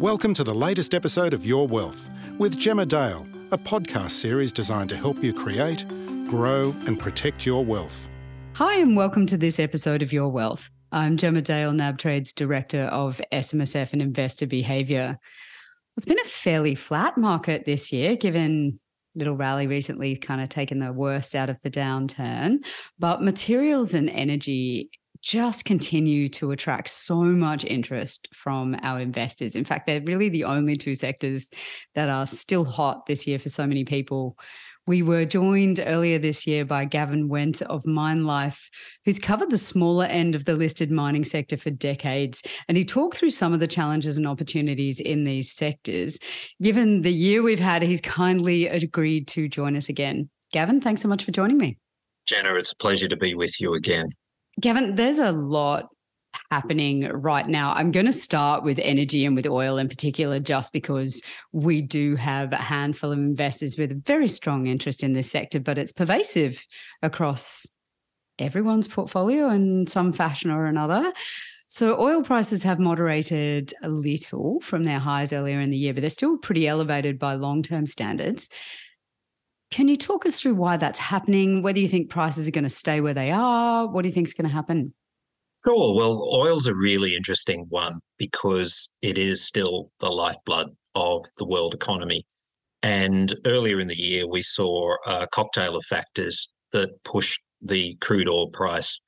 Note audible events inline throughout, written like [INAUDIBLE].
Welcome to the latest episode of Your Wealth with Gemma Dale, a podcast series designed to help you create, grow, and protect your wealth. Hi, and welcome to this episode of Your Wealth. I'm Gemma Dale, NabTrade's Director of SMSF and Investor Behaviour. It's been a fairly flat market this year, given little rally recently kind of taken the worst out of the downturn. But materials and energy just continue to attract so much interest from our investors. In fact, they're really the only two sectors that are still hot this year for so many people. We were joined earlier this year by Gavin Wendt of MineLife, who's covered the smaller end of the listed mining sector for decades. And he talked through some of the challenges and opportunities in these sectors. Given the year we've had, he's kindly agreed to join us again. Gavin, thanks so much for joining me. Gemma, it's a pleasure to be with you again. Gavin, there's a lot happening right now. I'm going to start with energy and with oil in particular, just because we do have a handful of investors with a very strong interest in this sector, but it's pervasive across everyone's portfolio in some fashion or another. So, oil prices have moderated a little from their highs earlier in the year, but they're still pretty elevated by long term standards. Can you talk us through why that's happening? Whether you think prices are going to stay where they are? What do you think is going to happen? Sure. Well, oil's a really interesting one because it is still the lifeblood of the world economy. And earlier in the year, we saw a cocktail of factors that pushed the crude oil price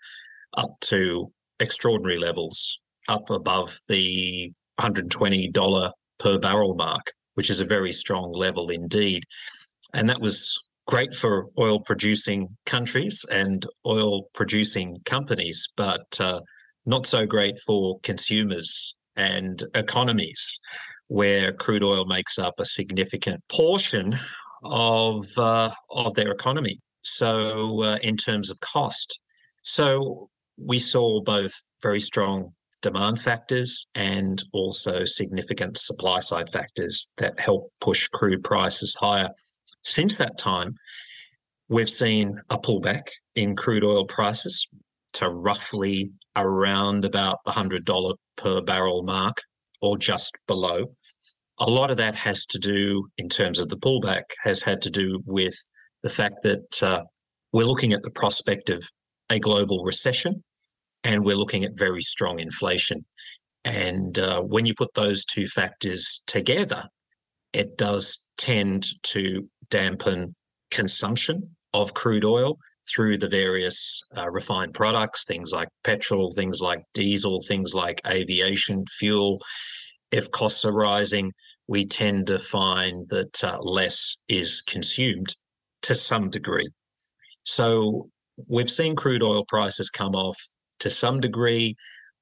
up to extraordinary levels, up above the $120 per barrel mark, which is a very strong level indeed. And that was great for oil producing countries and oil producing companies, but uh, not so great for consumers and economies, where crude oil makes up a significant portion of uh, of their economy. So, uh, in terms of cost, so we saw both very strong demand factors and also significant supply side factors that help push crude prices higher. Since that time, we've seen a pullback in crude oil prices to roughly around about the $100 per barrel mark or just below. A lot of that has to do, in terms of the pullback, has had to do with the fact that uh, we're looking at the prospect of a global recession and we're looking at very strong inflation. And uh, when you put those two factors together, it does tend to dampen consumption of crude oil through the various uh, refined products, things like petrol, things like diesel, things like aviation fuel. If costs are rising, we tend to find that uh, less is consumed to some degree. So we've seen crude oil prices come off to some degree,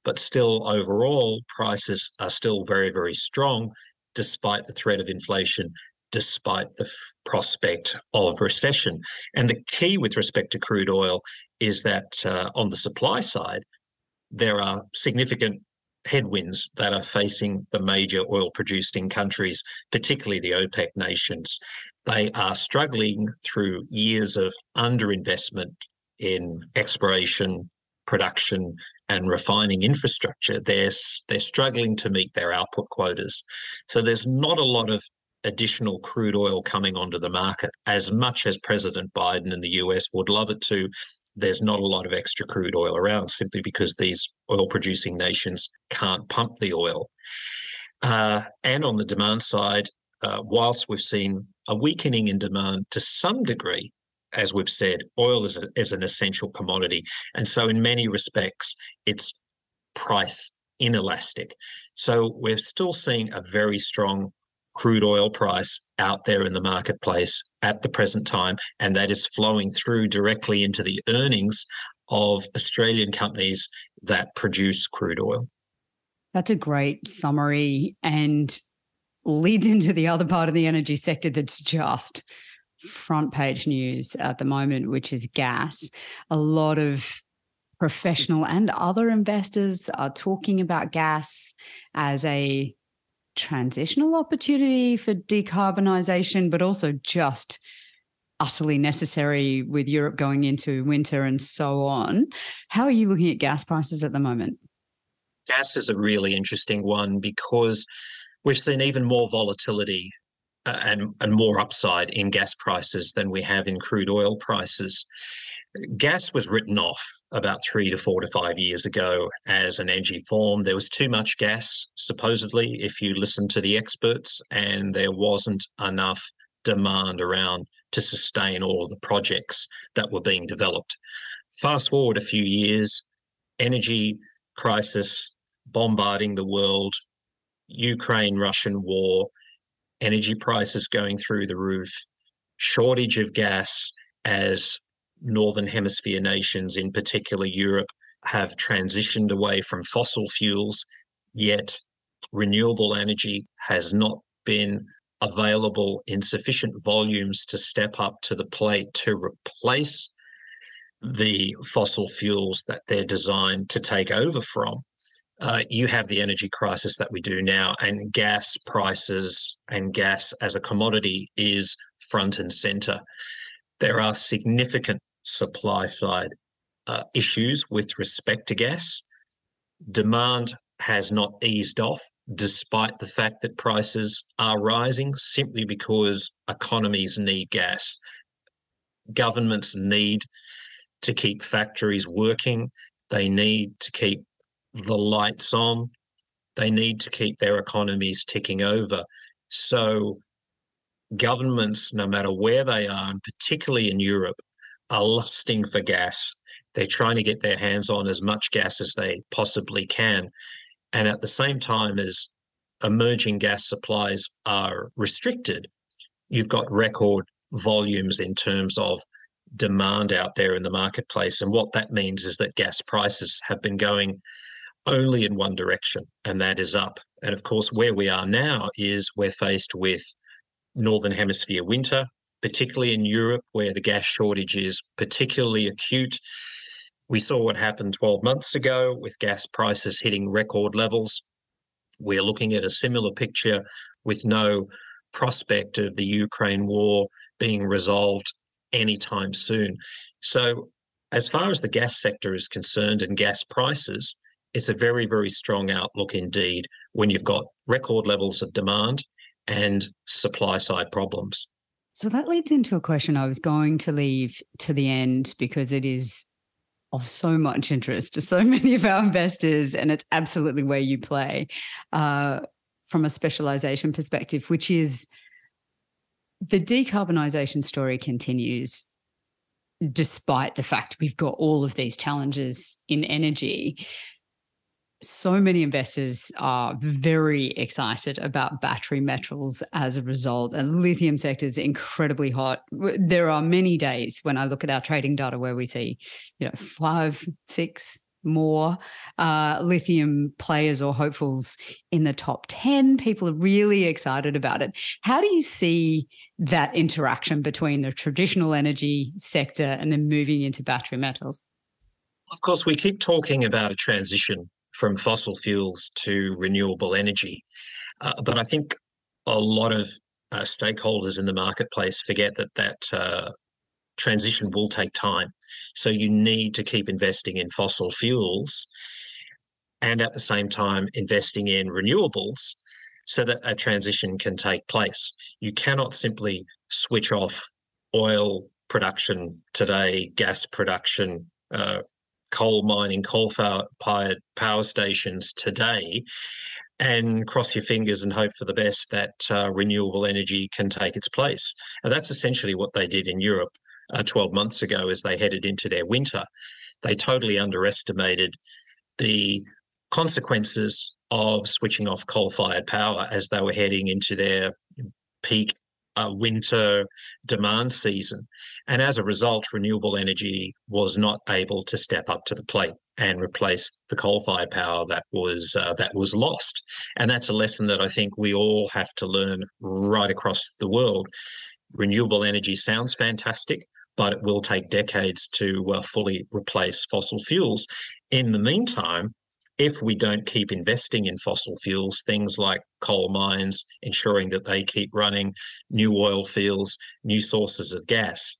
but still overall prices are still very, very strong despite the threat of inflation despite the f- prospect of recession. And the key with respect to crude oil is that uh, on the supply side, there are significant headwinds that are facing the major oil producing countries, particularly the OPEC nations. They are struggling through years of underinvestment in exploration, production, and refining infrastructure. They're, they're struggling to meet their output quotas. So there's not a lot of additional crude oil coming onto the market. As much as President Biden in the US would love it to, there's not a lot of extra crude oil around simply because these oil producing nations can't pump the oil. Uh, and on the demand side, uh, whilst we've seen a weakening in demand to some degree, as we've said, oil is, a, is an essential commodity. And so, in many respects, it's price inelastic. So, we're still seeing a very strong crude oil price out there in the marketplace at the present time, and that is flowing through directly into the earnings of Australian companies that produce crude oil. That's a great summary and leads into the other part of the energy sector that's just front page news at the moment, which is gas. A lot of professional and other investors are talking about gas as a transitional opportunity for decarbonisation, but also just utterly necessary with Europe going into winter and so on. How are you looking at gas prices at the moment? Gas is a really interesting one because we've seen even more volatility uh, and, and more upside in gas prices than we have in crude oil prices. Gas was written off about three to four to five years ago as an energy form. There was too much gas, supposedly, if you listen to the experts, and there wasn't enough demand around to sustain all of the projects that were being developed. Fast forward a few years, energy crisis bombarding the world, Ukraine Russian war, energy prices going through the roof, shortage of gas as Northern Hemisphere nations, in particular Europe, have transitioned away from fossil fuels, yet renewable energy has not been available in sufficient volumes to step up to the plate to replace the fossil fuels that they're designed to take over from. Uh, you have the energy crisis that we do now, and gas prices and gas as a commodity is front and center. There are significant supply side uh, issues with respect to gas. Demand has not eased off, despite the fact that prices are rising, simply because economies need gas. Governments need to keep factories working. They need to keep the lights on. They need to keep their economies ticking over. So, governments, no matter where they are, and particularly in Europe, are lusting for gas. They're trying to get their hands on as much gas as they possibly can. And at the same time as emerging gas supplies are restricted, you've got record volumes in terms of demand out there in the marketplace. And what that means is that gas prices have been going only in one direction, and that is up. And of course, where we are now is we're faced with Northern Hemisphere winter, particularly in Europe, where the gas shortage is particularly acute. We saw what happened 12 months ago with gas prices hitting record levels. We're looking at a similar picture with no prospect of the Ukraine war being resolved anytime soon. So, as far as the gas sector is concerned and gas prices, it's a very, very strong outlook indeed when you've got record levels of demand and supply side problems. So that leads into a question I was going to leave to the end because it is of so much interest to so [LAUGHS] many of our investors, and it's absolutely where you play uh, from a specialization perspective, which is the decarbonisation story continues despite the fact we've got all of these challenges in energy so many investors are very excited about battery metals as a result and the lithium sector is incredibly hot. There are many days when i look at our trading data where we see you know five six more uh, lithium players or hopefuls in the top 10 people are really excited about it. How do you see that interaction between the traditional energy sector and then moving into battery metals? Of course, we keep talking about a transition from fossil fuels to renewable energy. Uh, but I think a lot of uh, stakeholders in the marketplace forget that that uh, transition will take time. So you need to keep investing in fossil fuels and at the same time investing in renewables so that a transition can take place. You cannot simply switch off oil production today, gas production, uh, coal mining, coal fired power stations today and cross your fingers and hope for the best that uh, renewable energy can take its place. And that's essentially what they did in Europe uh, 12 months ago as they headed into their winter. They totally underestimated the consequences of switching off coal fired power as they were heading into their peak uh, winter demand season. And as a result, renewable energy was not able to step up to the plate and replace the coal-fired power that was uh, that was lost. And that's a lesson that I think we all have to learn right across the world. Renewable energy sounds fantastic, but it will take decades to uh, fully replace fossil fuels. In the meantime, if we don't keep investing in fossil fuels, things like coal mines, ensuring that they keep running, new oil fields, new sources of gas,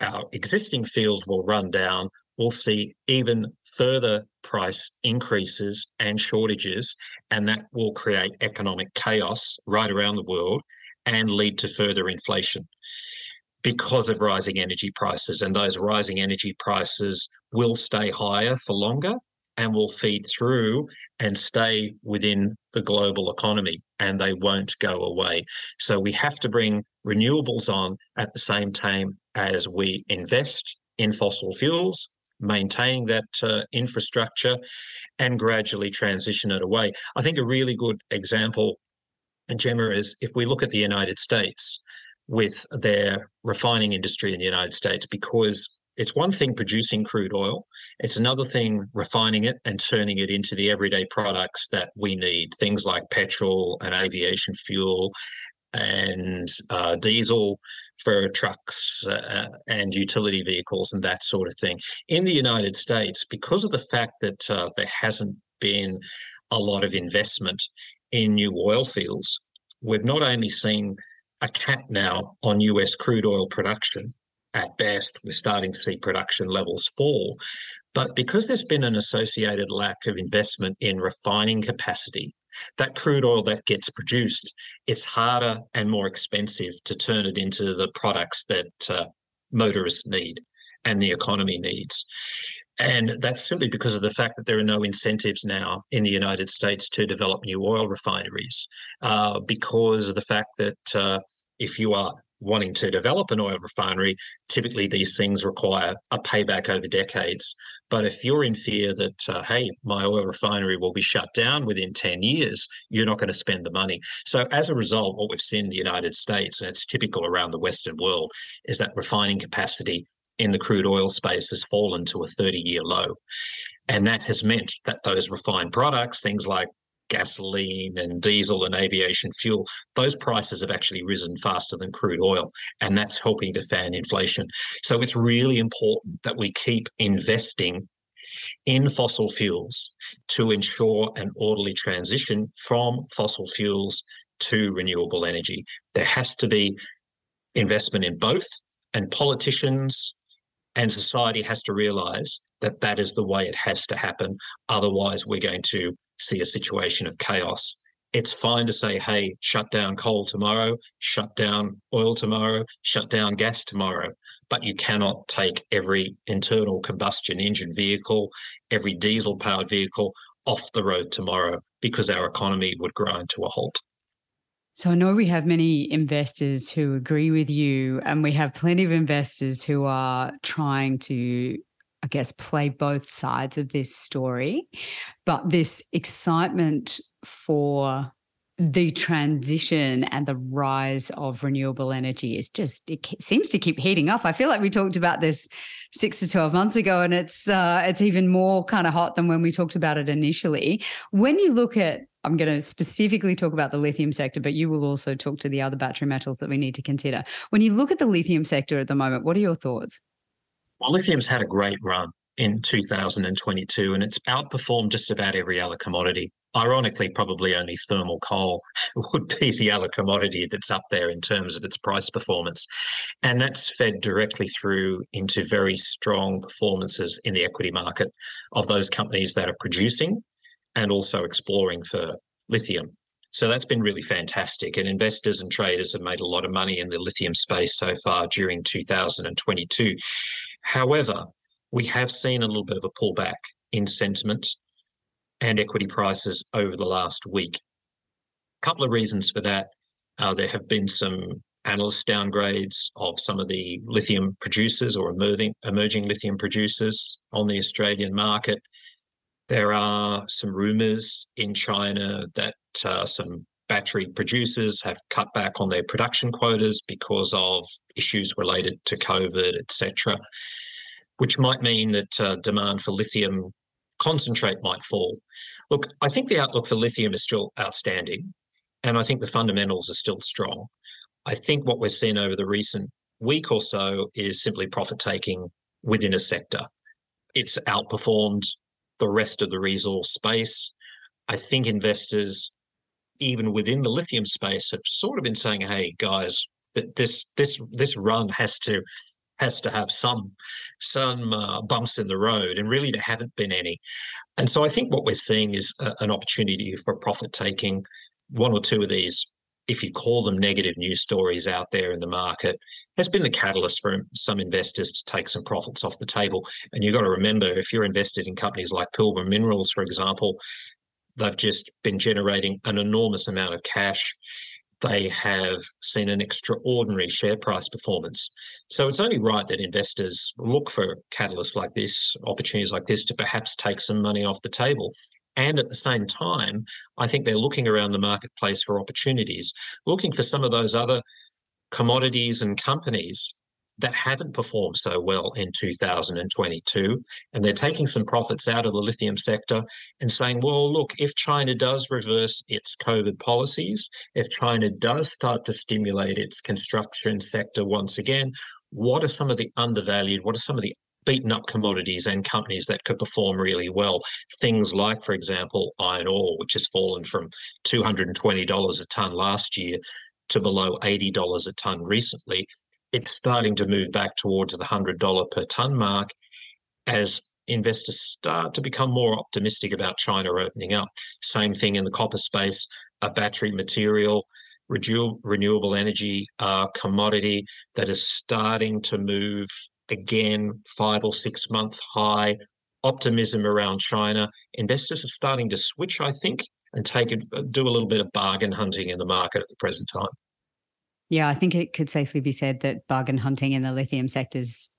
our existing fields will run down. We'll see even further price increases and shortages, and that will create economic chaos right around the world and lead to further inflation because of rising energy prices. And those rising energy prices will stay higher for longer and will feed through and stay within the global economy and they won't go away. So we have to bring renewables on at the same time as we invest in fossil fuels, maintaining that uh, infrastructure and gradually transition it away. I think a really good example, Gemma, is if we look at the United States with their refining industry in the United States, because it's one thing producing crude oil, it's another thing refining it and turning it into the everyday products that we need, things like petrol and aviation fuel and uh, diesel for trucks uh, and utility vehicles and that sort of thing. In the United States, because of the fact that uh, there hasn't been a lot of investment in new oil fields, we've not only seen a cap now on US crude oil production, at best, we're starting to see production levels fall. But because there's been an associated lack of investment in refining capacity, that crude oil that gets produced, it's harder and more expensive to turn it into the products that uh, motorists need and the economy needs. And that's simply because of the fact that there are no incentives now in the United States to develop new oil refineries, uh, because of the fact that uh, if you are wanting to develop an oil refinery, typically these things require a payback over decades. But if you're in fear that, uh, hey, my oil refinery will be shut down within 10 years, you're not going to spend the money. So as a result, what we've seen in the United States, and it's typical around the Western world, is that refining capacity in the crude oil space has fallen to a 30 year low. And that has meant that those refined products, things like gasoline and diesel and aviation fuel, those prices have actually risen faster than crude oil, and that's helping to fan inflation. So it's really important that we keep investing in fossil fuels to ensure an orderly transition from fossil fuels to renewable energy. There has to be investment in both, and politicians and society has to realize that that is the way it has to happen. Otherwise, we're going to see a situation of chaos. It's fine to say, hey, shut down coal tomorrow, shut down oil tomorrow, shut down gas tomorrow. But you cannot take every internal combustion engine vehicle, every diesel powered vehicle off the road tomorrow because our economy would grind to a halt. So I know we have many investors who agree with you, and we have plenty of investors who are trying to I guess, play both sides of this story. But this excitement for the transition and the rise of renewable energy is just it seems to keep heating up. I feel like we talked about this six to twelve months ago, and it's uh, it's even more kind of hot than when we talked about it initially. When you look at I'm going to specifically talk about the lithium sector, but you will also talk to the other battery metals that we need to consider. When you look at the lithium sector at the moment, what are your thoughts? Lithium's had a great run in 2022 and it's outperformed just about every other commodity. Ironically, probably only thermal coal [LAUGHS] would be the other commodity that's up there in terms of its price performance. And that's fed directly through into very strong performances in the equity market of those companies that are producing and also exploring for lithium. So that's been really fantastic. And investors and traders have made a lot of money in the lithium space so far during 2022. However, we have seen a little bit of a pullback in sentiment and equity prices over the last week. A couple of reasons for that. Uh, there have been some analyst downgrades of some of the lithium producers or emerging, emerging lithium producers on the Australian market. There are some rumors in China that uh, some battery producers have cut back on their production quotas because of issues related to COVID, etc., which might mean that uh, demand for lithium concentrate might fall. Look, I think the outlook for lithium is still outstanding, and I think the fundamentals are still strong. I think what we're seeing over the recent week or so is simply profit taking within a sector. It's outperformed the rest of the resource space. I think investors even within the lithium space have sort of been saying, "Hey, guys, this this this run has to has to have some some uh, bumps in the road, and really there haven't been any. And so I think what we're seeing is a, an opportunity for profit taking. One or two of these, if you call them negative news stories out there in the market, has been the catalyst for some investors to take some profits off the table. And you've got to remember, if you're invested in companies like Pilbara Minerals, for example, they've just been generating an enormous amount of cash they have seen an extraordinary share price performance. So it's only right that investors look for catalysts like this, opportunities like this, to perhaps take some money off the table. And at the same time, I think they're looking around the marketplace for opportunities, looking for some of those other commodities and companies that haven't performed so well in 2022. And they're taking some profits out of the lithium sector and saying, well, look, if China does reverse its COVID policies, if China does start to stimulate its construction sector once again, what are some of the undervalued, what are some of the beaten up commodities and companies that could perform really well. Things like, for example, iron ore, which has fallen from $220 a tonne last year to below $80 a tonne recently it's starting to move back towards the $100 per ton mark as investors start to become more optimistic about China opening up. Same thing in the copper space, a battery material, renewable energy uh, commodity that is starting to move again, five or six month high. Optimism around China. Investors are starting to switch, I think, and take it, do a little bit of bargain hunting in the market at the present time. Yeah, I think it could safely be said that bargain hunting in the lithium sector is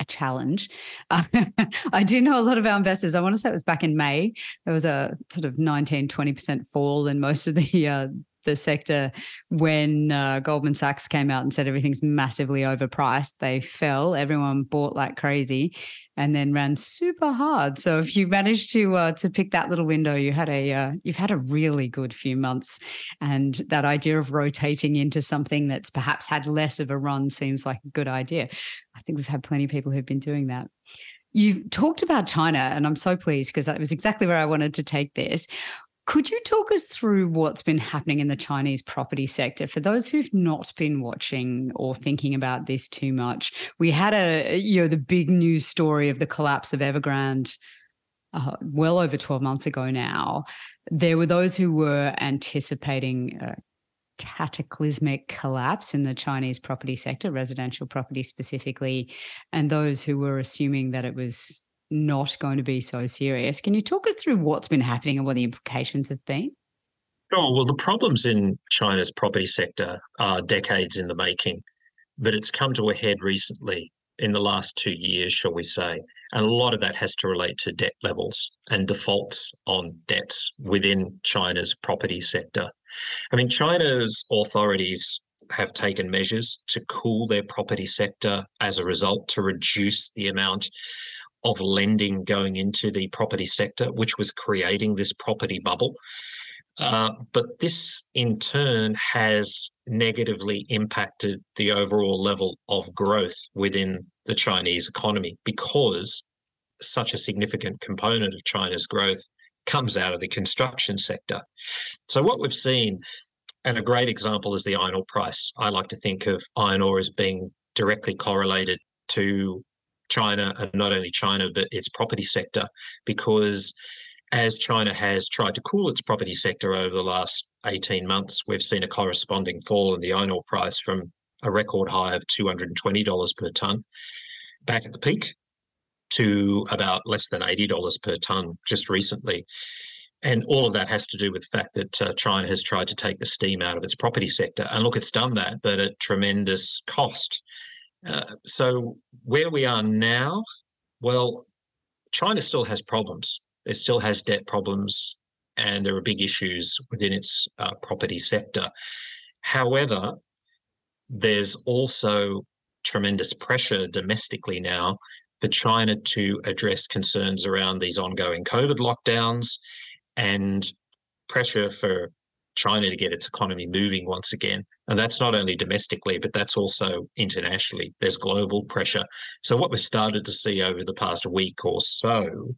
a challenge. [LAUGHS] I do know a lot of our investors. I want to say it was back in May. There was a sort of 19, 20% fall in most of the uh, the sector when uh, Goldman Sachs came out and said everything's massively overpriced. They fell. Everyone bought like crazy, and then ran super hard. So if you managed to uh, to pick that little window, you had a uh, you've had a really good few months. And that idea of rotating into something that's perhaps had less of a run seems like a good idea. I think we've had plenty of people who've been doing that. You talked about China, and I'm so pleased because that was exactly where I wanted to take this. Could you talk us through what's been happening in the Chinese property sector? For those who've not been watching or thinking about this too much, we had a, you know, the big news story of the collapse of Evergrande uh, well over 12 months ago now. There were those who were anticipating a cataclysmic collapse in the Chinese property sector, residential property specifically, and those who were assuming that it was not going to be so serious. Can you talk us through what's been happening and what the implications have been? Oh, well, the problems in China's property sector are decades in the making, but it's come to a head recently in the last two years, shall we say. And a lot of that has to relate to debt levels and defaults on debts within China's property sector. I mean, China's authorities have taken measures to cool their property sector as a result to reduce the amount of lending going into the property sector, which was creating this property bubble. Uh, but this in turn has negatively impacted the overall level of growth within the Chinese economy because such a significant component of China's growth comes out of the construction sector. So, what we've seen, and a great example is the iron ore price. I like to think of iron ore as being directly correlated to China, and not only China, but its property sector, because as China has tried to cool its property sector over the last 18 months, we've seen a corresponding fall in the iron ore price from a record high of $220 per tonne back at the peak to about less than $80 per tonne just recently. And all of that has to do with the fact that uh, China has tried to take the steam out of its property sector. And look, it's done that, but at tremendous cost. Uh, so where we are now, well, China still has problems. It still has debt problems, and there are big issues within its uh, property sector. However, there's also tremendous pressure domestically now for China to address concerns around these ongoing COVID lockdowns and pressure for China to get its economy moving once again. And that's not only domestically, but that's also internationally. There's global pressure. So, what we've started to see over the past week or so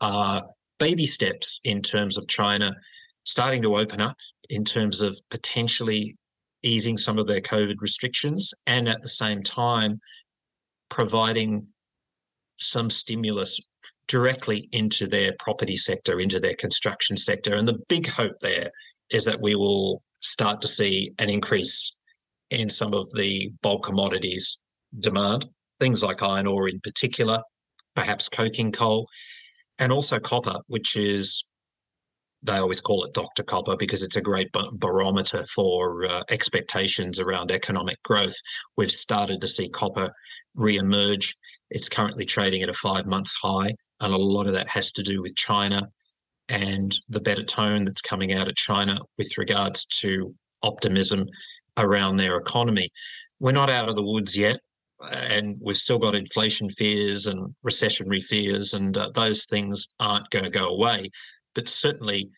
are baby steps in terms of China starting to open up, in terms of potentially easing some of their COVID restrictions, and at the same time, providing some stimulus directly into their property sector, into their construction sector. And the big hope there is that we will start to see an increase in some of the bulk commodities demand, things like iron ore in particular, perhaps coking coal, and also copper, which is they always call it Dr. Copper because it's a great barometer for uh, expectations around economic growth. We've started to see copper re-emerge. It's currently trading at a five-month high, and a lot of that has to do with China and the better tone that's coming out of China with regards to optimism around their economy. We're not out of the woods yet, and we've still got inflation fears and recessionary fears, and uh, those things aren't going to go away but certainly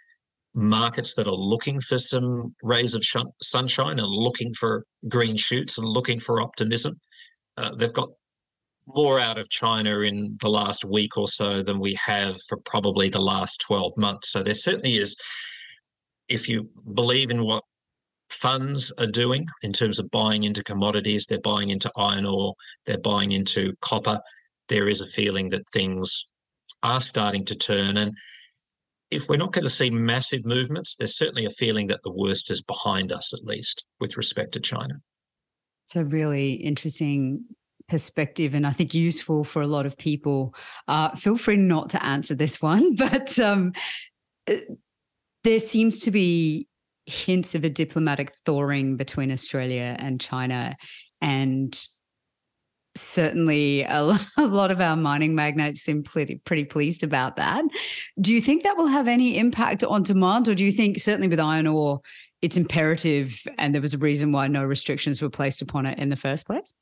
markets that are looking for some rays of sh- sunshine and looking for green shoots and looking for optimism. Uh, they've got more out of China in the last week or so than we have for probably the last 12 months. So there certainly is, if you believe in what funds are doing in terms of buying into commodities, they're buying into iron ore, they're buying into copper, there is a feeling that things are starting to turn. And if we're not going to see massive movements, there's certainly a feeling that the worst is behind us, at least with respect to China. It's a really interesting perspective and I think useful for a lot of people. Uh, feel free not to answer this [LAUGHS] one, but um, uh, there seems to be hints of a diplomatic thawing between Australia and China. And certainly [LAUGHS] a, lot of our mining magnates seem pretty, pretty pleased about that. Do you think that will have any impact on demand, or do you think certainly with iron ore, it's imperative and there was a reason why no restrictions were placed upon it in the first place?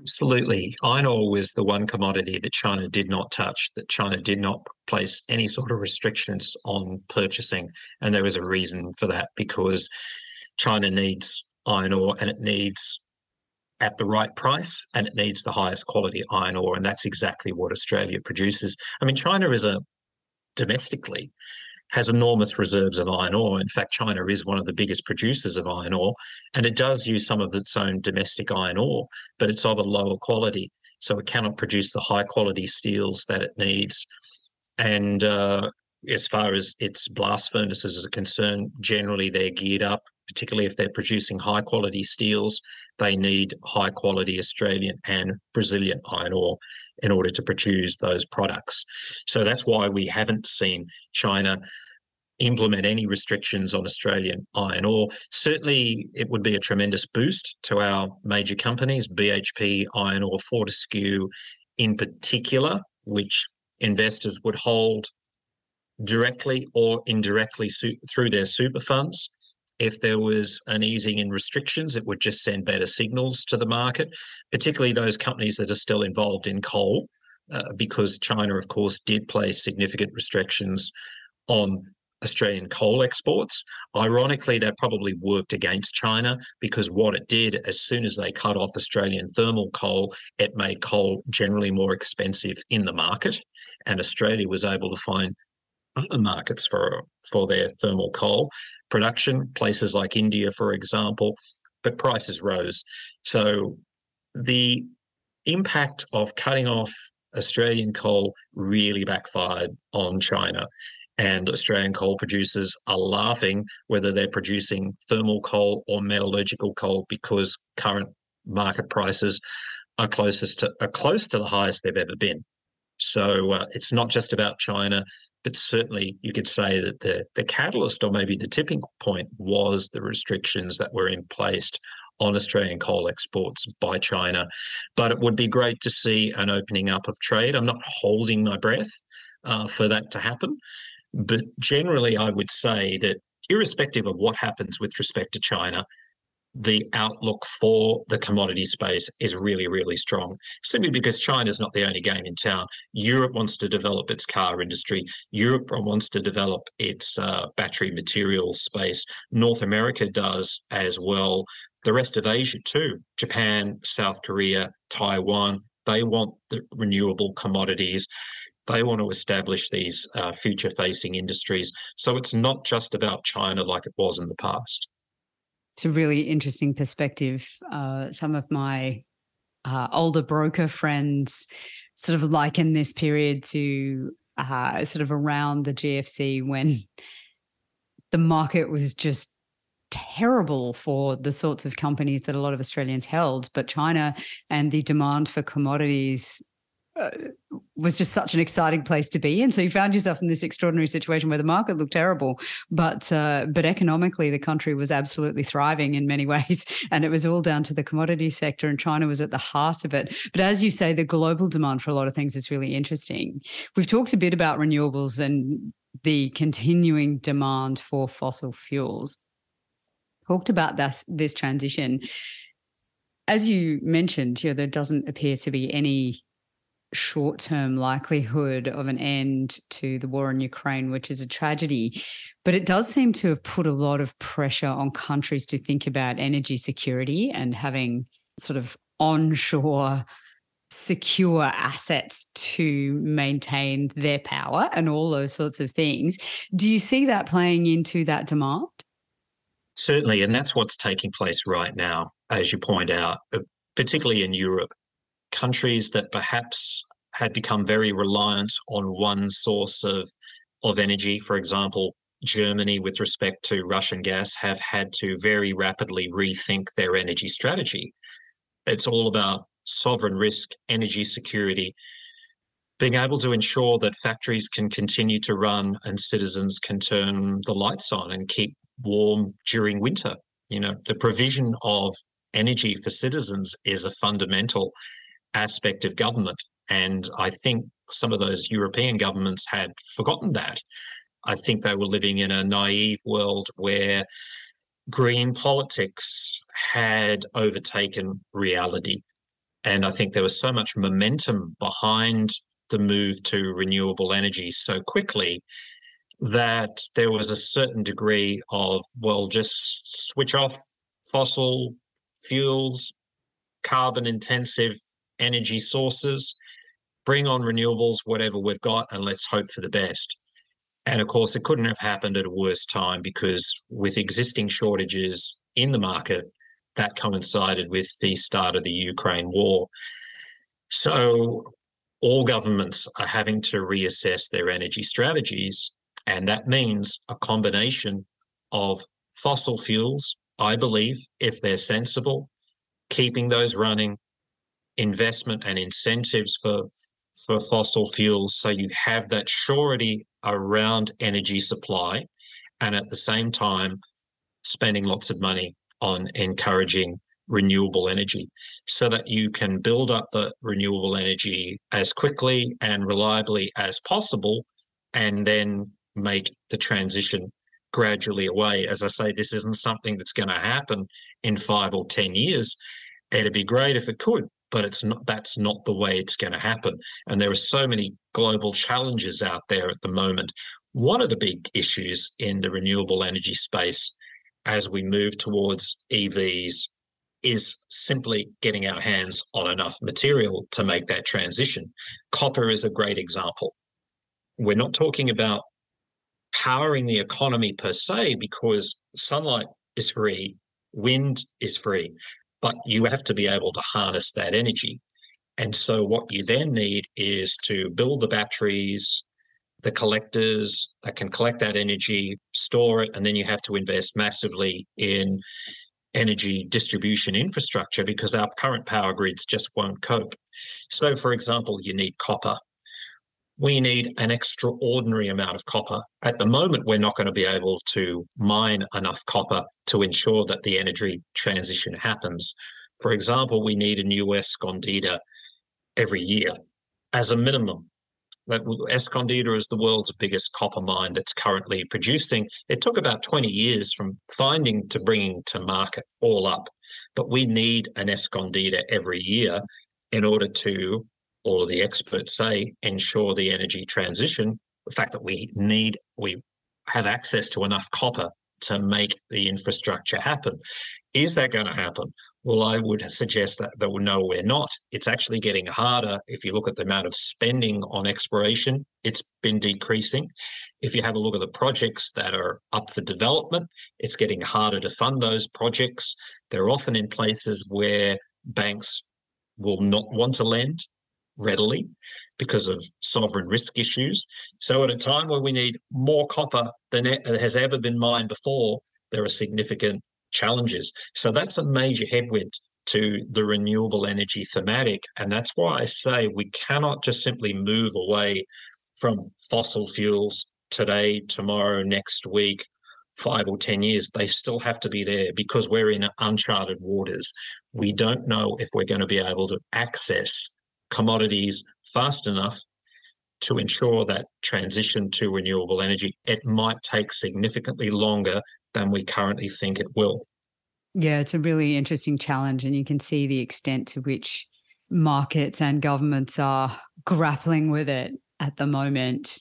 Absolutely. Iron ore was the one commodity that China did not touch, that China did not place any sort of restrictions on purchasing. And there was a reason for that because China needs iron ore and it needs at the right price and it needs the highest quality iron ore. And that's exactly what Australia produces. I mean, China is a domestically has enormous reserves of iron ore. In fact, China is one of the biggest producers of iron ore, and it does use some of its own domestic iron ore, but it's of a lower quality. So it cannot produce the high quality steels that it needs. And uh, as far as its blast furnaces are concerned, generally they're geared up particularly if they're producing high quality steels, they need high quality Australian and Brazilian iron ore in order to produce those products. So that's why we haven't seen China implement any restrictions on Australian iron ore. Certainly, it would be a tremendous boost to our major companies, BHP, Iron Ore, Fortescue in particular, which investors would hold directly or indirectly through their super funds. If there was an easing in restrictions, it would just send better signals to the market, particularly those companies that are still involved in coal, uh, because China, of course, did place significant restrictions on Australian coal exports. Ironically, that probably worked against China because what it did, as soon as they cut off Australian thermal coal, it made coal generally more expensive in the market. And Australia was able to find other markets for for their thermal coal production, places like India, for example, but prices rose. So the impact of cutting off Australian coal really backfired on China. And Australian coal producers are laughing whether they're producing thermal coal or metallurgical coal because current market prices are closest to are close to the highest they've ever been. So uh, it's not just about China, but certainly you could say that the the catalyst or maybe the tipping point was the restrictions that were in place on Australian coal exports by China. But it would be great to see an opening up of trade. I'm not holding my breath uh, for that to happen, but generally I would say that irrespective of what happens with respect to China, the outlook for the commodity space is really, really strong, simply because China's not the only game in town. Europe wants to develop its car industry. Europe wants to develop its uh, battery materials space. North America does as well. The rest of Asia, too Japan, South Korea, Taiwan, they want the renewable commodities. They want to establish these uh, future facing industries. So it's not just about China like it was in the past it's a really interesting perspective. Uh, some of my uh, older broker friends sort of liken this period to uh, sort of around the GFC when the market was just terrible for the sorts of companies that a lot of Australians held. But China and the demand for commodities uh, was just such an exciting place to be in. So you found yourself in this extraordinary situation where the market looked terrible, but uh, but economically the country was absolutely thriving in many [LAUGHS] ways, and it was all down to the commodity sector, and China was at the heart of it. But as you say, the global demand for a lot of things is really interesting. We've talked a bit about renewables and the continuing demand for fossil fuels. Talked about this this transition. As you mentioned, you know, there doesn't appear to be any short term likelihood of an end to the war in Ukraine, which is a tragedy. But it does seem to have put a lot of pressure on countries to think about energy security and having sort of onshore secure assets to maintain their power and all those sorts of things. Do you see that playing into that demand? Certainly. And that's what's taking place right now, as you point out, uh, particularly in Europe countries that perhaps had become very reliant on one source of of energy, for example, Germany with respect to Russian gas have had to very rapidly rethink their energy strategy. It's all about sovereign risk, energy security, being able to ensure that factories can continue to run and citizens can turn the lights on and keep warm during winter. You know, the provision of energy for citizens is a fundamental aspect of government. And I think some of those European governments had forgotten that. I think they were living in a naive world where green politics had overtaken reality. And I think there was so much momentum behind the move to renewable energy so quickly that there was a certain degree of, well, just switch off fossil fuels, carbon intensive energy sources, bring on renewables, whatever we've got, and let's hope for the best. And of course, it couldn't have happened at a worse time because with existing shortages in the market, that coincided with the start of the Ukraine war. So all governments are having to reassess their energy strategies. And that means a combination of fossil fuels, I believe, if they're sensible, keeping those running, investment and incentives for for fossil fuels. So you have that surety around energy supply and at the same time spending lots of money on encouraging renewable energy so that you can build up the renewable energy as quickly and reliably as possible and then make the transition gradually away. As i say this isn't something that's going to happen in 5 or 10 years. It'd be great if it could but it's not that's not the way it's going to happen and there are so many global challenges out there at the moment one of the big issues in the renewable energy space as we move towards EVs is simply getting our hands on enough material to make that transition. Copper is a great example. We're not talking about powering the economy per se because sunlight is free, wind is free but you have to be able to harness that energy. And so, what you then need is to build the batteries, the collectors that can collect that energy, store it, and then you have to invest massively in energy distribution infrastructure because our current power grids just won't cope. So, for example, you need copper we need an extraordinary amount of copper. At the moment, we're not going to be able to mine enough copper to ensure that the energy transition happens. For example, we need a new Escondida every year as a minimum. Escondida is the world's biggest copper mine that's currently producing. It took about 20 years from finding to bringing to market all up, but we need an Escondida every year in order to all of the experts say, ensure the energy transition. The fact that we need, we have access to enough copper to make the infrastructure happen. Is that going to happen? Well, I would suggest that, that no, we're not. It's actually getting harder. If you look at the amount of spending on exploration, it's been decreasing. If you have a look at the projects that are up for development, it's getting harder to fund those projects. They're often in places where banks will not want to lend readily because of sovereign risk issues. So, at a time where we need more copper than uh, has ever been mined before, there are significant challenges. So, that's a major headwind to the renewable energy thematic. And that's why I say we cannot just simply move away from fossil fuels today, tomorrow, next week, five or 10 years. They still have to be there because we're in uncharted waters. We don't know if we're going to be able to access commodities fast enough to ensure that transition to renewable energy. It might take significantly longer than we currently think it will. Yeah, it's a really interesting challenge, and you can see the extent to which markets and governments are grappling with it at the moment.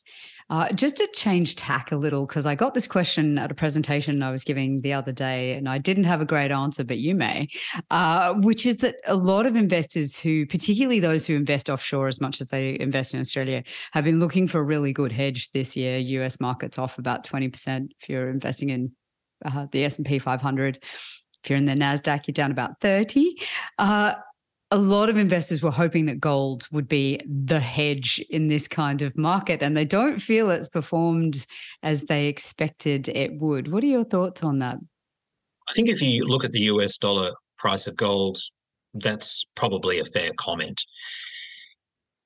Uh, just to change tack a little, because I got this question at a presentation I was giving the other day, and I didn't have a great answer, but you may, uh, which is that a lot of investors who, particularly those who invest offshore as much as they invest in Australia, have been looking for a really good hedge this year. US markets off about 20% if you're investing in uh, the S&P 500. If you're in the NASDAQ, you're down about 30. Uh, a lot of investors were hoping that gold would be the hedge in this kind of market, and they don't feel it's performed as they expected it would. What are your thoughts on that? I think if you look at the US dollar price of gold, that's probably a fair comment.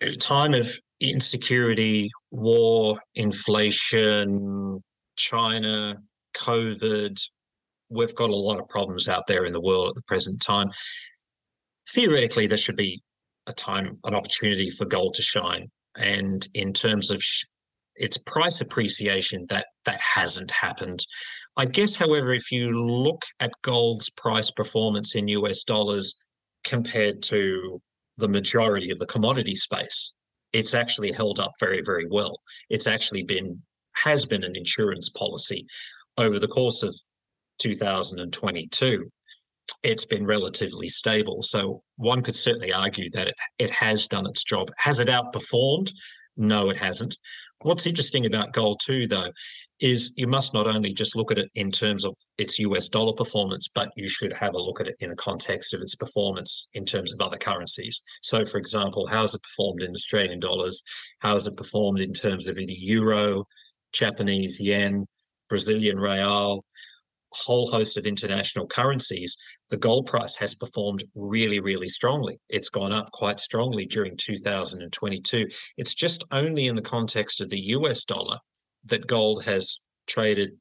At a time of insecurity, war, inflation, China, COVID, we've got a lot of problems out there in the world at the present time theoretically, there should be a time, an opportunity for gold to shine. And in terms of sh- its price appreciation, that that hasn't happened. I guess, however, if you look at gold's price performance in US dollars compared to the majority of the commodity space, it's actually held up very, very well. It's actually been has been an insurance policy over the course of 2022 it's been relatively stable. So one could certainly argue that it, it has done its job. Has it outperformed? No, it hasn't. What's interesting about gold too, though, is you must not only just look at it in terms of its US dollar performance, but you should have a look at it in the context of its performance in terms of other currencies. So, for example, how has it performed in Australian dollars? How has it performed in terms of the euro, Japanese yen, Brazilian real? Whole host of international currencies, the gold price has performed really, really strongly. It's gone up quite strongly during 2022. It's just only in the context of the US dollar that gold has traded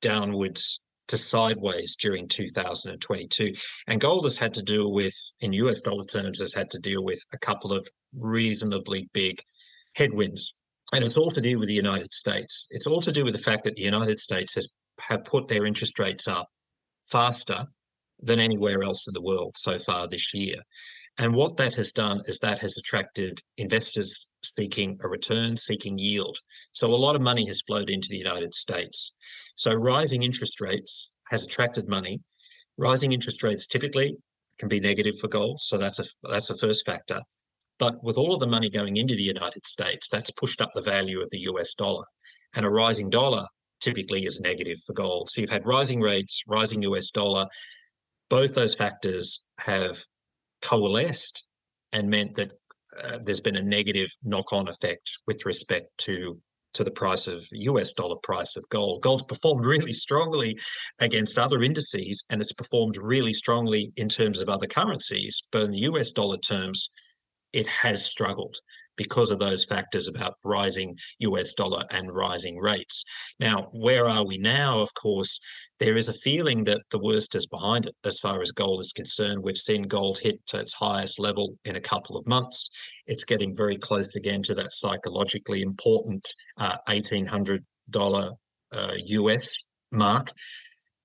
downwards to sideways during 2022. And gold has had to deal with, in US dollar terms, has had to deal with a couple of reasonably big headwinds. And it's all to do with the United States. It's all to do with the fact that the United States has have put their interest rates up faster than anywhere else in the world so far this year. And what that has done is that has attracted investors seeking a return, seeking yield. So a lot of money has flowed into the United States. So rising interest rates has attracted money. Rising interest rates typically can be negative for gold. So that's a that's a first factor. But with all of the money going into the United States, that's pushed up the value of the US dollar. And a rising dollar typically is negative for gold. So you've had rising rates, rising US dollar. Both those factors have coalesced and meant that uh, there's been a negative knock-on effect with respect to to the price of US dollar price of gold. Gold's performed really strongly against other indices and it's performed really strongly in terms of other currencies, but in the US dollar terms, it has struggled because of those factors about rising US dollar and rising rates. Now, where are we now? Of course, there is a feeling that the worst is behind it as far as gold is concerned. We've seen gold hit to its highest level in a couple of months. It's getting very close again to that psychologically important uh, $1,800 uh, US mark.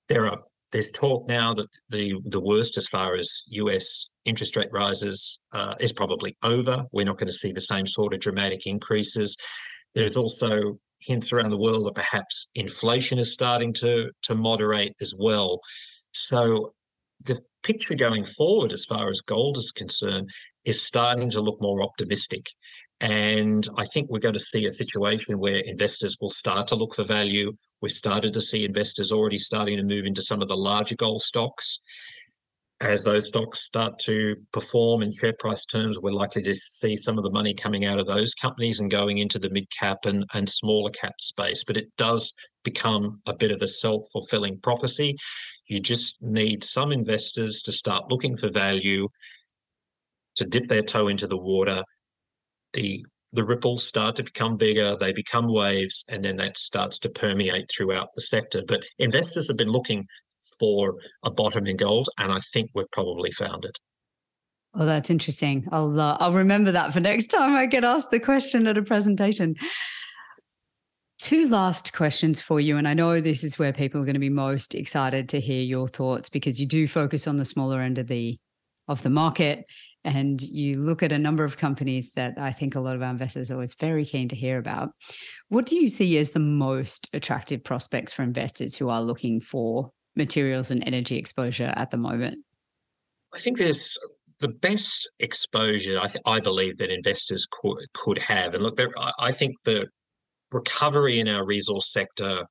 There are there's talk now that the the worst as far as US interest rate rises uh, is probably over. We're not going to see the same sort of dramatic increases. There's also hints around the world that perhaps inflation is starting to to moderate as well. So the picture going forward, as far as gold is concerned, is starting to look more optimistic. And I think we're going to see a situation where investors will start to look for value. We've started to see investors already starting to move into some of the larger gold stocks. as those stocks start to perform in share price terms, we're likely to see some of the money coming out of those companies and going into the mid cap and, and smaller cap space. But it does become a bit of a self fulfilling prophecy. You just need some investors to start looking for value, to dip their toe into the water. The the ripples start to become bigger, they become waves, and then that starts to permeate throughout the sector. But investors have been looking for a bottom in gold, and I think we've probably found it. Oh, that's interesting. I'll uh, I'll remember that for next time I get asked the question at a presentation. Two last questions for you, and I know this is where people are going to be most excited to hear your thoughts because you do focus on the smaller end of the of the market, and you look at a number of companies that I think a lot of our investors are always very keen to hear about. What do you see as the most attractive prospects for investors who are looking for materials and energy exposure at the moment? I think there's the best exposure I, th- I believe that investors could could have. And look, there, I think the recovery in our resource sector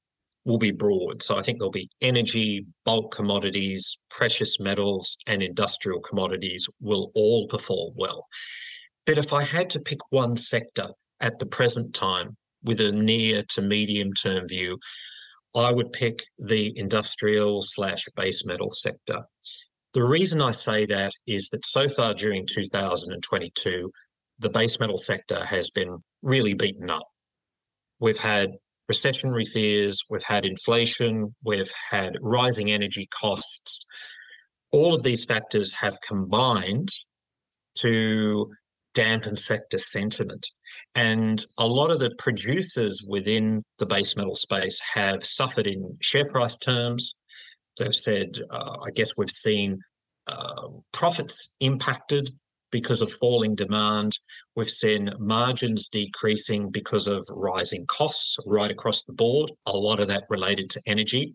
will be broad. So I think there'll be energy, bulk commodities, precious metals, and industrial commodities will all perform well. But if I had to pick one sector at the present time with a near to medium term view, I would pick the industrial slash base metal sector. The reason I say that is that so far during 2022, the base metal sector has been really beaten up. We've had recessionary fears, we've had inflation, we've had rising energy costs. All of these factors have combined to dampen sector sentiment. And a lot of the producers within the base metal space have suffered in share price terms. They've said, uh, I guess we've seen uh, profits impacted because of falling demand. We've seen margins decreasing because of rising costs right across the board, a lot of that related to energy.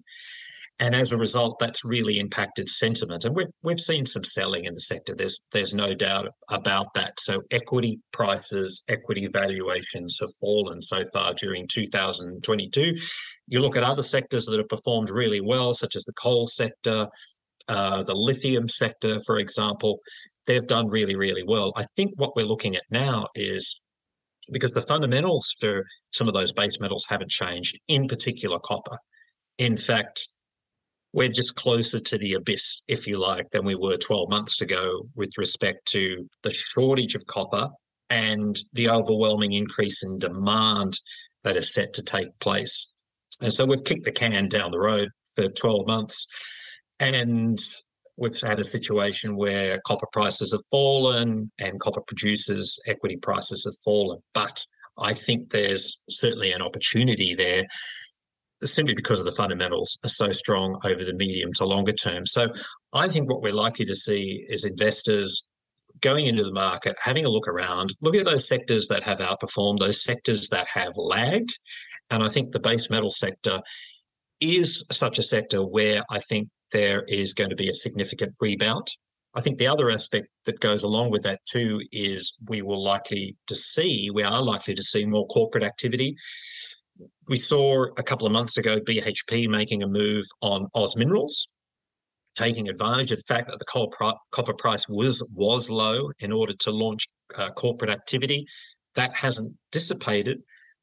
And as a result, that's really impacted sentiment. And we've, we've seen some selling in the sector. There's, there's no doubt about that. So equity prices, equity valuations have fallen so far during 2022. You look at other sectors that have performed really well, such as the coal sector, uh, the lithium sector, for example, they've done really, really well. I think what we're looking at now is because the fundamentals for some of those base metals haven't changed, in particular copper. In fact, we're just closer to the abyss, if you like, than we were 12 months ago with respect to the shortage of copper and the overwhelming increase in demand that is set to take place. And so we've kicked the can down the road for 12 months. And we've had a situation where copper prices have fallen and copper producers' equity prices have fallen. But I think there's certainly an opportunity there simply because of the fundamentals are so strong over the medium to longer term. So I think what we're likely to see is investors going into the market, having a look around, look at those sectors that have outperformed, those sectors that have lagged. And I think the base metal sector is such a sector where I think there is going to be a significant rebound. I think the other aspect that goes along with that too is we will likely to see, we are likely to see more corporate activity we saw a couple of months ago BHP making a move on Oz Minerals, taking advantage of the fact that the coal copper price was was low in order to launch uh, corporate activity. That hasn't dissipated.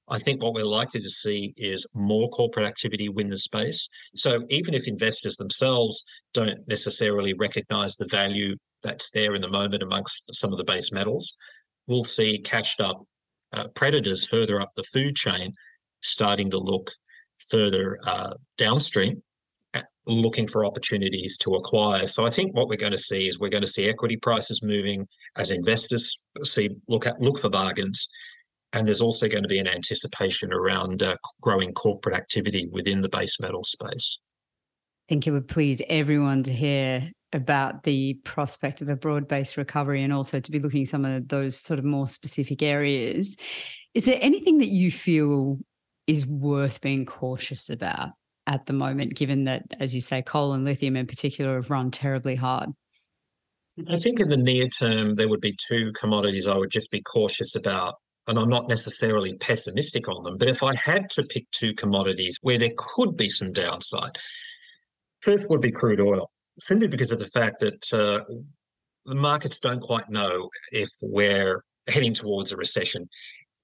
I think what we're likely to see is more corporate activity win the space. So even if investors themselves don't necessarily recognize the value that's there in the moment amongst some of the base metals, we'll see cashed up uh, predators further up the food chain starting to look further uh, downstream, looking for opportunities to acquire. So I think what we're going to see is we're going to see equity prices moving as investors see look at look for bargains. And there's also going to be an anticipation around uh, growing corporate activity within the base metal space. I think it would please everyone to hear about the prospect of a broad based recovery and also to be looking at some of those sort of more specific areas. Is there anything that you feel is worth being cautious about at the moment, given that, as you say, coal and lithium in particular have run terribly hard? I think in the near term, there would be two commodities I would just be cautious about. And I'm not necessarily pessimistic on them, but if I had to pick two commodities where there could be some downside, first would be crude oil. simply because of the fact that uh, the markets don't quite know if we're heading towards a recession.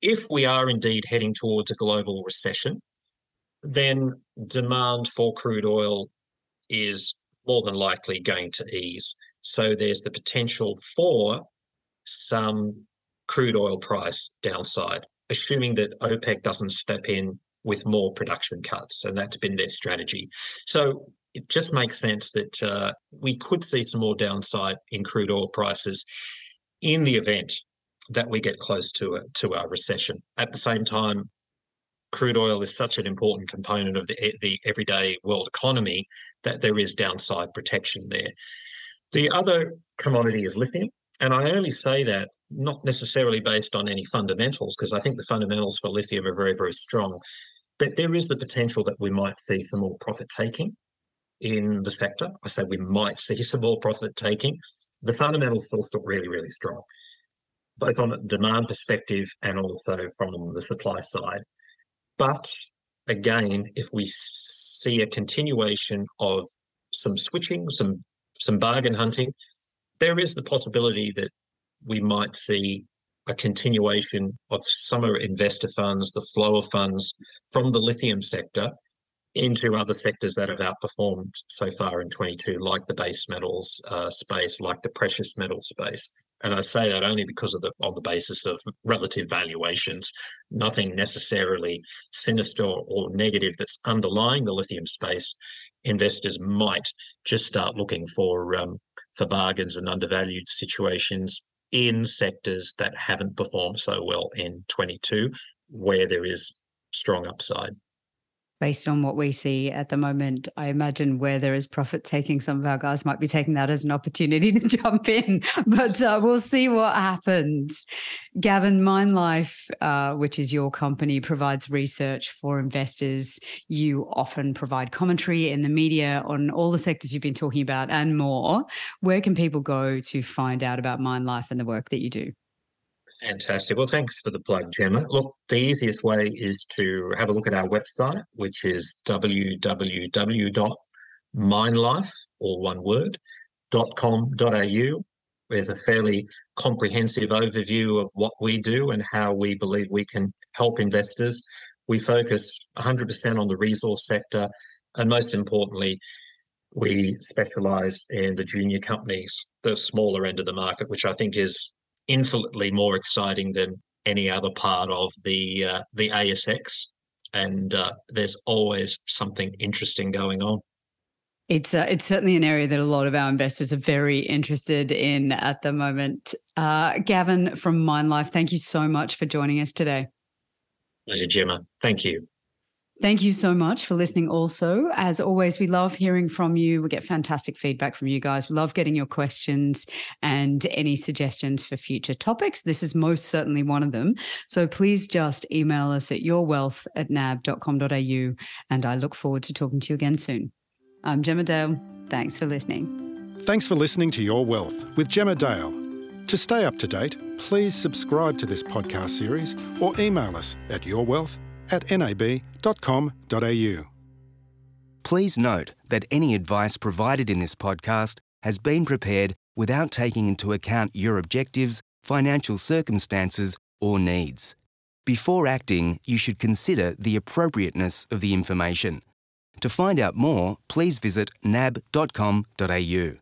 If we are indeed heading towards a global recession, then demand for crude oil is more than likely going to ease. So there's the potential for some crude oil price downside, assuming that OPEC doesn't step in with more production cuts. And that's been their strategy. So it just makes sense that uh, we could see some more downside in crude oil prices in the event that we get close to a to a recession. At the same time, crude oil is such an important component of the the everyday world economy that there is downside protection there. The other commodity is lithium. And I only say that not necessarily based on any fundamentals, because I think the fundamentals for lithium are very, very strong. But there is the potential that we might see some more profit taking in the sector. I say we might see some more profit taking. The fundamentals still look really, really strong, both on a demand perspective and also from the supply side. But again, if we see a continuation of some switching, some some bargain hunting, there is the possibility that we might see a continuation of summer investor funds, the flow of funds from the lithium sector into other sectors that have outperformed so far in 22, like the base metals uh, space, like the precious metal space. And I say that only because of the on the basis of relative valuations, nothing necessarily sinister or negative that's underlying the lithium space. Investors might just start looking for um, for bargains and undervalued situations in sectors that haven't performed so well in 22, where there is strong upside based on what we see at the moment, I imagine where there is profit taking, some of our guys might be taking that as an opportunity [LAUGHS] to jump in. But uh, we'll see what happens. Gavin, MineLife, uh, which is your company, provides research for investors. You often provide commentary in the media on all the sectors you've been talking about and more. Where can people go to find out about MineLife and the work that you do? Fantastic. Well, thanks for the plug, Gemma. Look, the easiest way is to have a look at our website, which is www.minelife, or one word, .com.au. There's a fairly comprehensive overview of what we do and how we believe we can help investors. We focus 100% on the resource sector, and most importantly, we specialize in the junior companies, the smaller end of the market, which I think is infinitely more exciting than any other part of the uh, the ASX, and uh, there's always something interesting going on. It's uh, it's certainly an area that a lot of our investors are very interested in at the moment. Uh, Gavin from MineLife, thank you so much for joining us today. Pleasure, Gemma. Thank you. Thank you so much for listening. Also, as always, we love hearing from you. We get fantastic feedback from you guys. We love getting your questions and any suggestions for future topics. This is most certainly one of them. So please just email us at yourwealth at nab.com.au. And I look forward to talking to you again soon. I'm Gemma Dale. Thanks for listening. Thanks for listening to Your Wealth with Gemma Dale. To stay up to date, please subscribe to this podcast series or email us at yourwealth at nab.com.au. Please note that any advice provided in this podcast has been prepared without taking into account your objectives, financial circumstances, or needs. Before acting, you should consider the appropriateness of the information. To find out more, please visit nab.com.au.